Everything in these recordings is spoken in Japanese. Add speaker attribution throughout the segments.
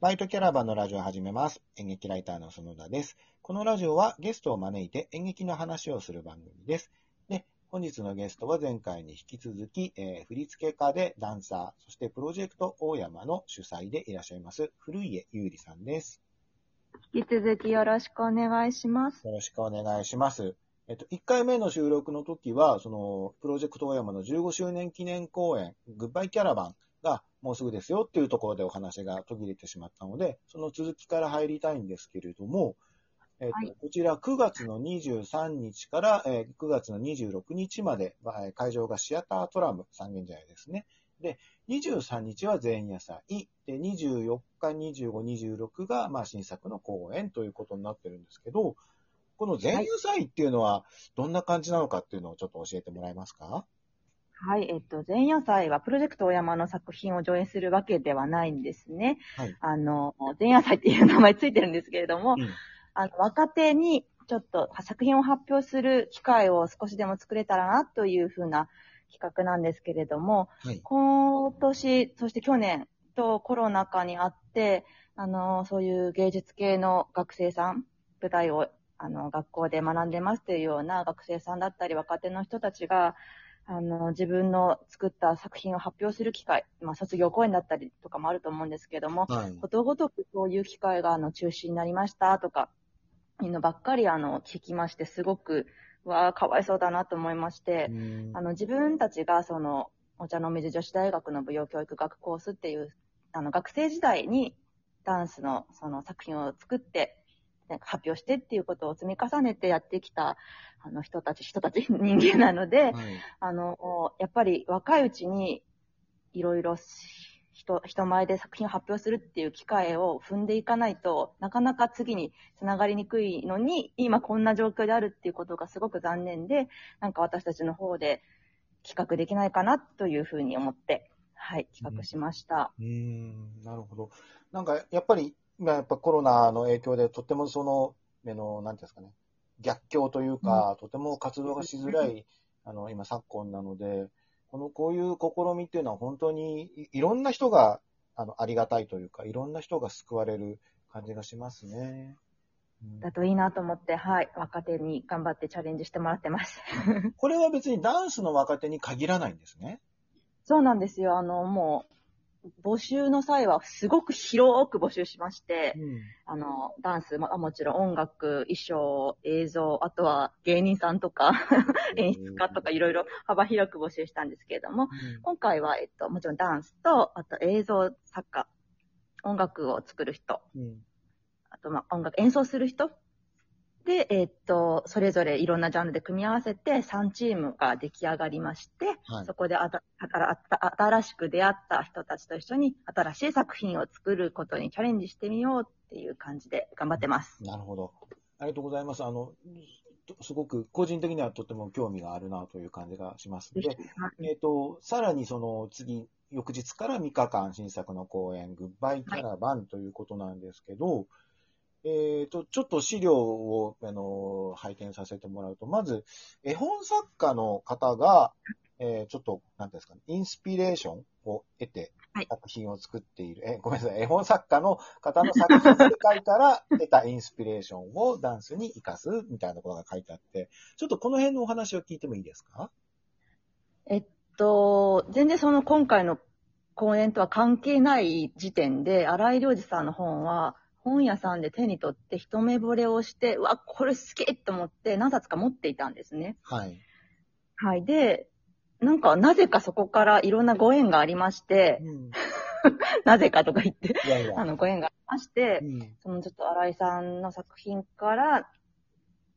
Speaker 1: バイトキャラバンのラジオを始めます。演劇ライターの園田です。このラジオはゲストを招いて演劇の話をする番組です。で、本日のゲストは前回に引き続き、えー振付家でダンサー、そしてプロジェクト大山の主催でいらっしゃいます、古家優里さんです。
Speaker 2: 引き続きよろしくお願いします。
Speaker 1: よろしくお願いします。えっと、1回目の収録の時は、その、プロジェクト大山の15周年記念公演、グッバイキャラバンがもうすぐですよっていうところでお話が途切れてしまったので、その続きから入りたいんですけれども、えっと
Speaker 2: はい
Speaker 1: こちら9月の23日から、えー9月の26日まで、会場がシアタートラム三軒茶屋ですね。で、23日は前夜祭。で、24日、25、26が、まあ、新作の公演ということになってるんですけど、この前夜祭っていうのは、どんな感じなのかっていうのをちょっと教えてもらえますか？
Speaker 2: はい、えっと、前夜祭はプロジェクト大山の作品を上演するわけではないんですね。
Speaker 1: はい。
Speaker 2: あの、前夜祭っていう名前ついてるんですけれども、
Speaker 1: うん
Speaker 2: あの、若手にちょっと作品を発表する機会を少しでも作れたらなというふうな企画なんですけれども、
Speaker 1: はい。
Speaker 2: 今年、そして去年とコロナ禍にあって、あの、そういう芸術系の学生さん、舞台を、あの、学校で学んでますというような学生さんだったり、若手の人たちが、あの、自分の作った作品を発表する機会、まあ、卒業公演だったりとかもあると思うんですけども、
Speaker 1: はい。
Speaker 2: ことごとくそういう機会が、あの、中止になりましたとか、いうのばっかり、あの、聞きまして、すごく、わあ、かわいそうだなと思いまして、
Speaker 1: うん
Speaker 2: あの、自分たちが、その、お茶の水女子大学の舞踊教育学コースっていう、あの、学生時代にダンスの、その作品を作って、ね発表してっていうことを積み重ねてやってきた、あの、人たち、人たち、人間なので、
Speaker 1: はい。
Speaker 2: あの、やっぱり若いうちに、いろいろ人、人前で作品を発表するっていう機会を踏んでいかないとなかなか次につながりにくいのに、今こんな状況であるっていうことがすごく残念で、なんか私たちの方で企画できないかなというふうに思って、はい、企画しました。
Speaker 1: うーん、なるほど。なんか、やっぱり、今やっぱコロナの影響で、とってもその、あの、なんていうんですかね、逆境というか、とても活動がしづらい、あの、今昨今なので、この、こういう試みっていうのは本当にい、いろんな人が、あの、ありがたいというか、いろんな人が救われる感じがしますね。うん
Speaker 2: だといいなと思って、はい、若手に頑張ってチャレンジしてもらってます。
Speaker 1: これは別にダンスの若手に限らないんですね。
Speaker 2: そうなんですよ。あの、もう、募集の際はすごく広く募集しまして、
Speaker 1: うん。
Speaker 2: あの、ダンス、まあ、もちろん音楽、衣装、映像、あとは芸人さんとか、演出家とかいろいろ幅広く募集したんですけれども、今回は、えっと、もちろんダンスと、あと映像作家、音楽を作る人、
Speaker 1: うん。
Speaker 2: あと、まあ、音楽演奏する人で、えっと、それぞれいろんなジャンルで組み合わせて3チームが出来上がりまして、
Speaker 1: はい
Speaker 2: そこであた新しく出会った人たちと一緒に新しい作品を作ることにチャレンジしてみようっていう感じで頑張ってます。
Speaker 1: なるほど。ありがとうございます。あの、すごく個人的にはとても興味があるなという感じがします。で、えっ、と、さらにその次、翌日から3日間新作の公演、グッバイキャラバンということなんですけど、えっ、と、ちょっと資料を、あの、拝見させてもらうと、まず、絵本作家の方が、えーちょっと、なんですかね、インスピレーションを得て
Speaker 2: はい、
Speaker 1: 作品を作っている、え、ごめんなさい、絵本作家の方の作品世界から 得たインスピレーションをダンスに活かすみたいなことが書いてあって、ちょっとこの辺のお話を聞いてもいいですか？
Speaker 2: えっと、全然その今回の公演とは関係ない時点で、荒井良二さんの本は、本屋さんで手に取って一目惚れをして、うわ、これ好きと思って何冊か持っていたんですね。
Speaker 1: はい。
Speaker 2: はい。で、なんか、なぜかそこからいろんなご縁がありまして、
Speaker 1: うん。
Speaker 2: なぜかとか言って、
Speaker 1: いやいや。
Speaker 2: あの、ご縁がありまして
Speaker 1: う、ん。
Speaker 2: そのちょっと新井さんの作品から、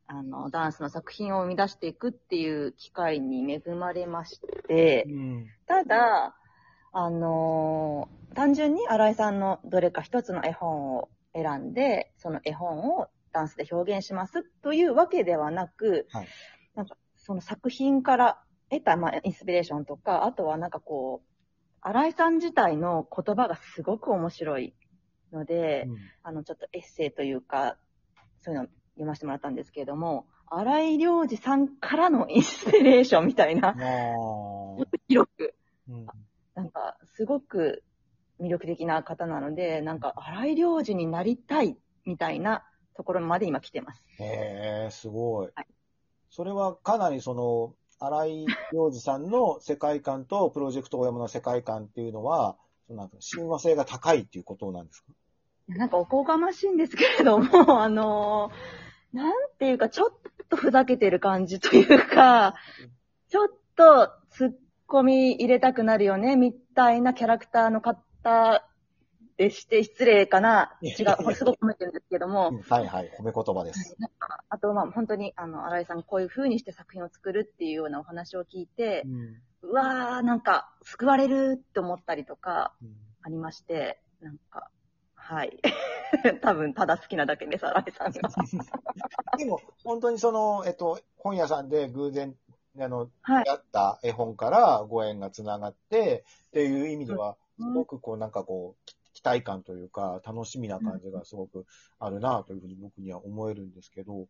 Speaker 2: あの、ダンスの作品を生み出していくっていう機会に恵まれまして、
Speaker 1: うん。
Speaker 2: ただ、あのー単純に新井さんのどれか一つの絵本を選んで、その絵本をダンスで表現しますというわけではなく、
Speaker 1: はい。
Speaker 2: なんかその作品から得た、まあ、インスピレーションとか、あとはなんかこう、新井さん自体の言葉がすごく面白いので、
Speaker 1: うん。
Speaker 2: あの、ちょっとエッセイというか、そういうのを読ませてもらったんですけれども、荒井良二さんからのインスピレーションみたいな、広く、
Speaker 1: うん。
Speaker 2: なんか、すごく魅力的な方なので、なんか荒井良二になりたいみたいなところまで今来てます。
Speaker 1: へえ、すごい。
Speaker 2: はい
Speaker 1: それはかなりその、荒井良二さんの世界観とプロジェクト大山の世界観っていうのは、そのなんか親和性が高いっていうことなんですか？
Speaker 2: なんかおこがましいんですけれども、あのーなんていうか、ちょっとふざけてる感じというか、ちょっと突っ込み入れたくなるよね、みたいなキャラクターの方でして失礼かな。違う、これすごく褒めてるんですけども
Speaker 1: う、んはいはい、褒め言葉です。
Speaker 2: あと、まあ本当に、あの、新井さんこういう風にして作品を作るっていうようなお話を聞いて
Speaker 1: う、ん
Speaker 2: うわー、なんか救われるって思ったりとか
Speaker 1: うん
Speaker 2: ありまして、なんか、はい。多分、ただ好きなだけです、新井さんが。
Speaker 1: でも、本当にその、えっと、本屋さんで偶然、あの、
Speaker 2: はい。
Speaker 1: やった絵本からご縁がつながって、っていう意味では、すごくこう、なんかこう、期待感というか、楽しみな感じがすごくあるなというふうに僕には思えるんですけど、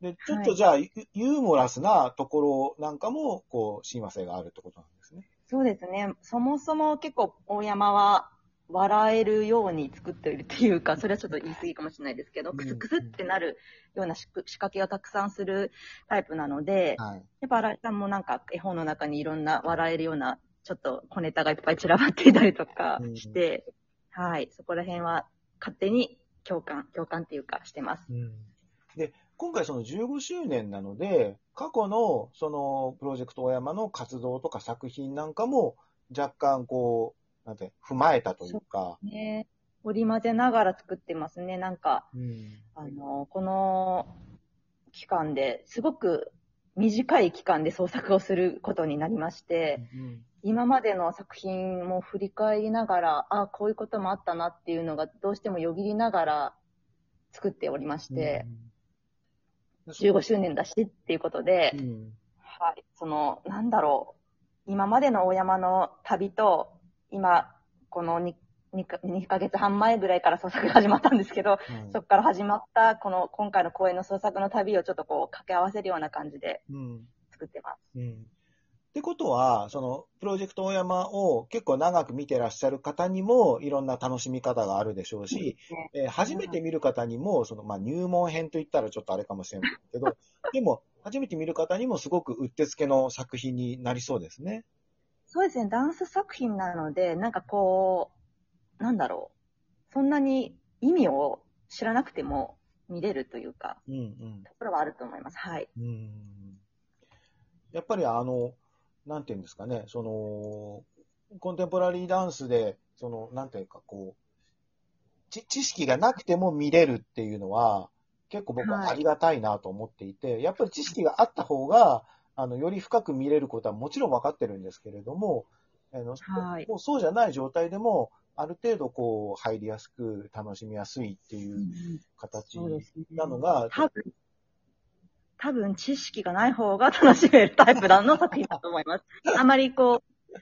Speaker 1: で、ちょっとじゃあ、ユユーモラスなところなんかも、こう、親和性があるってことなんですね。
Speaker 2: そうですね。そもそも結構、大山は、笑えるように作っているっていうか、それはちょっと言い過ぎかもしれないですけど、
Speaker 1: うん
Speaker 2: クスクスってなるような仕仕掛けをたくさんするタイプなので、
Speaker 1: はい。
Speaker 2: やっぱ新井さんもなんか絵本の中にいろんな笑えるような、ちょっと小ネタがいっぱい散らばっていたりとかして、はい、そこら辺は勝手に共感、共感っていうかしてます。
Speaker 1: で、今回その15周年なので、過去のそのプロジェクト大山の活動とか作品なんかも若干こう、なんて、踏まえたというか、
Speaker 2: ね。織り交ぜながら作ってますね。なんか、
Speaker 1: うん。
Speaker 2: あの、この期間ですごく短い期間で創作をすることになりまして、今までの作品も振り返りながら、あこういうこともあったなっていうのがどうしてもよぎりながら作っておりまして、
Speaker 1: うん。
Speaker 2: 15周年だしっていうことで、
Speaker 1: うん。
Speaker 2: はい、その、なんだろう、今までの大山の旅と、今、この 2, 2, か2ヶ月半前ぐらいから創作が始まったんですけど、
Speaker 1: うん。
Speaker 2: そこから始まった、この今回の公演の創作の旅をちょっとこう掛け合わせるような感じで
Speaker 1: うん。
Speaker 2: 作ってます。
Speaker 1: うんってことは、そのプロジェクト大山を結構長く見てらっしゃる方にもいろんな楽しみ方があるでしょうし、えー初めて見る方にも、そのまあ、入門編といったらちょっとあれかもしれないけど、でも、初めて見る方にもすごくうってつけの作品になりそうですね。
Speaker 2: そうですね、ダンス作品なので、なんかこう、なんだろう、そんなに意味を知らなくても見れるというか、
Speaker 1: うんうん
Speaker 2: ところはあると思います。はい。
Speaker 1: うんやっぱりあの、なんていうんですかね、その、コンテンポラリーダンスで、その、なんていうかこう、ち知識がなくても見れるっていうのは、結構僕はありがたいなと思っていて、やっぱり知識があった方が、あの、より深く見れることはもちろん分かってるんですけれども、あの
Speaker 2: はい。
Speaker 1: もうそうじゃない状態でも、ある程度こう、入りやすく、楽しみやすいっていう形。なのが、
Speaker 2: 多分、多分知識がない方が楽しめるタイプの作品だと思います。あまりこう、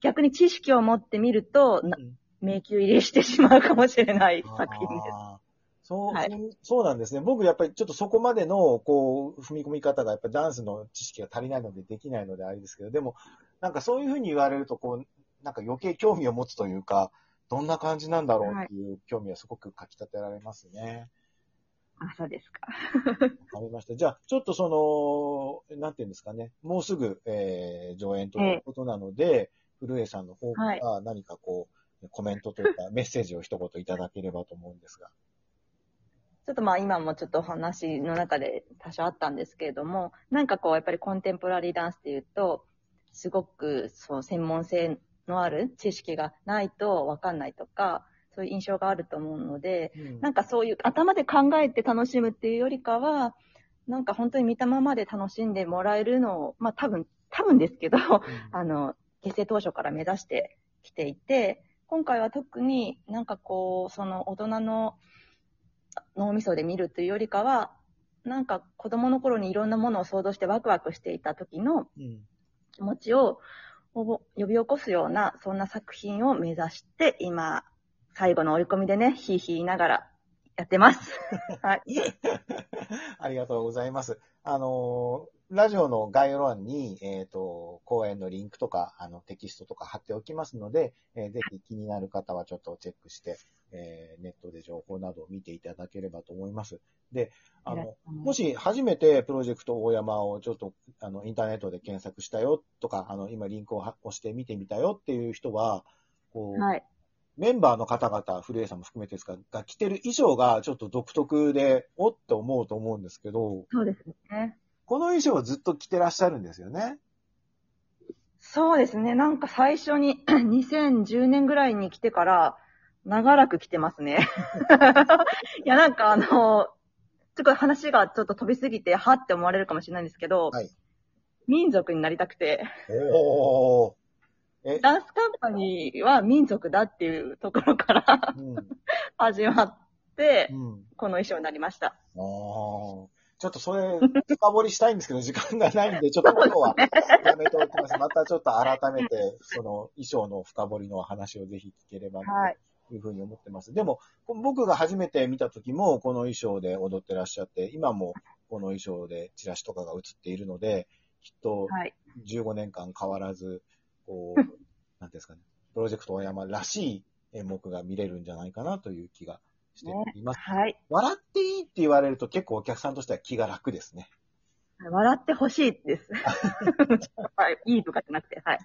Speaker 2: 逆に知識を持ってみると、な
Speaker 1: うん
Speaker 2: 迷宮入りしてしまうかもしれない作品です。
Speaker 1: そう、
Speaker 2: はい
Speaker 1: そうそうなんですね。僕やっぱりちょっとそこまでの、こう、踏み込み方がやっぱダンスの知識が足りないのでできないのであれですけど、でも、なんかそういうふうに言われると、こう、なんか余計興味を持つというか、どんな感じなんだろうっていう興味はすごくかき立てられますね。
Speaker 2: あ、そうですか。
Speaker 1: わかりました。じゃあ、ちょっとその、なんていうんですかね、もうすぐ、えー、上演ということなので、古江さんの方から何かこう、コメントというか、メッセージを一言いただければと思うんですが。
Speaker 2: ちょっとまあ今もちょっとお話の中で多少あったんですけれども、なんかこうやっぱりコンテンポラリーダンスっていうと、すごくそう専門性のある知識がないとわかんないとか、そういう印象があると思うので、
Speaker 1: うん。
Speaker 2: なんかそういう頭で考えて楽しむっていうよりかは、なんか本当に見たままで楽しんでもらえるのを、まあ多分、多分ですけど、あの、結成当初から目指してきていて、今回は特になんかこう、その大人の脳みそで見るというよりかは、なんか子供の頃にいろんなものを想像してワクワクしていた時の
Speaker 1: うん。
Speaker 2: 気持ちを呼び起こすような、そんな作品を目指して、今、最後の追い込みでね、ひいひい言いながらやってます。はい。
Speaker 1: ありがとうございます。あのーラジオの概要欄に、えっ、と、講演のリンクとか、あの、テキストとか貼っておきますので、えーぜひ気になる方はちょっとチェックして、えーネットで情報などを見ていただければと思います。で、あの、もし初めてプロジェクト大山をちょっと、あの、インターネットで検索したよとか、あの、今リンクをは押して見てみたよっていう人は、こう、
Speaker 2: はい。
Speaker 1: メンバーの方々、古江さんも含めてですが、が着てる衣装がちょっと独特で、おって思うと思うんですけど、
Speaker 2: そうですね。
Speaker 1: この衣装はずっと着てらっしゃるんですよね？
Speaker 2: そうですね。なんか最初に 2010年ぐらいに来てから、長らく来てますね。いや、なんかあの、ちょっと話がちょっと飛びすぎて、はって思われるかもしれないんですけど、
Speaker 1: はい
Speaker 2: 民族になりたくて、
Speaker 1: おー。え、
Speaker 2: ダンスカンパニーは民族だっていうところから
Speaker 1: うん。
Speaker 2: 始まって
Speaker 1: う、ん。
Speaker 2: この衣装になりました。
Speaker 1: ああ。ちょっとそれ、深掘りしたいんですけど、時間がないんで、ちょっと今日はやめておきます。またちょっと改めて、その衣装の深掘りの話をぜひ聞ければな
Speaker 2: はい。
Speaker 1: というふうに思ってます。でも、僕が初めて見た時も、この衣装で踊ってらっしゃって、今もこの衣装でチラシとかが映っているので、きっと
Speaker 2: はい。
Speaker 1: 15年間変わらず、こう、なんていうんですかね、プロジェクト大山らしい演目が見れるんじゃないかなという気がしています。
Speaker 2: はい。
Speaker 1: 笑っていいって言われると結構お客さんとしては気が楽ですね。
Speaker 2: 笑ってほしいです。はい。いいとかじゃなくて、はい。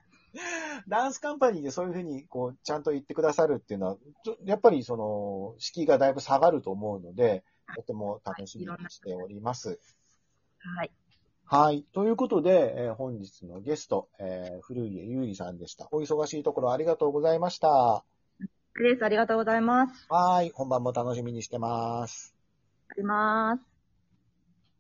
Speaker 1: ダンスカンパニーでそういうふうに、こう、ちゃんと言ってくださるっていうのは、やっぱりその、敷居がだいぶ下がると思うので、とても楽しみにしております。
Speaker 2: はい。
Speaker 1: はい。ということで、えー本日のゲスト、えー古家ゆうりさんでした。お忙しいところありがとうございました。
Speaker 2: クレースありがとうございます。
Speaker 1: はい。本番も楽しみにしてます。
Speaker 2: あります。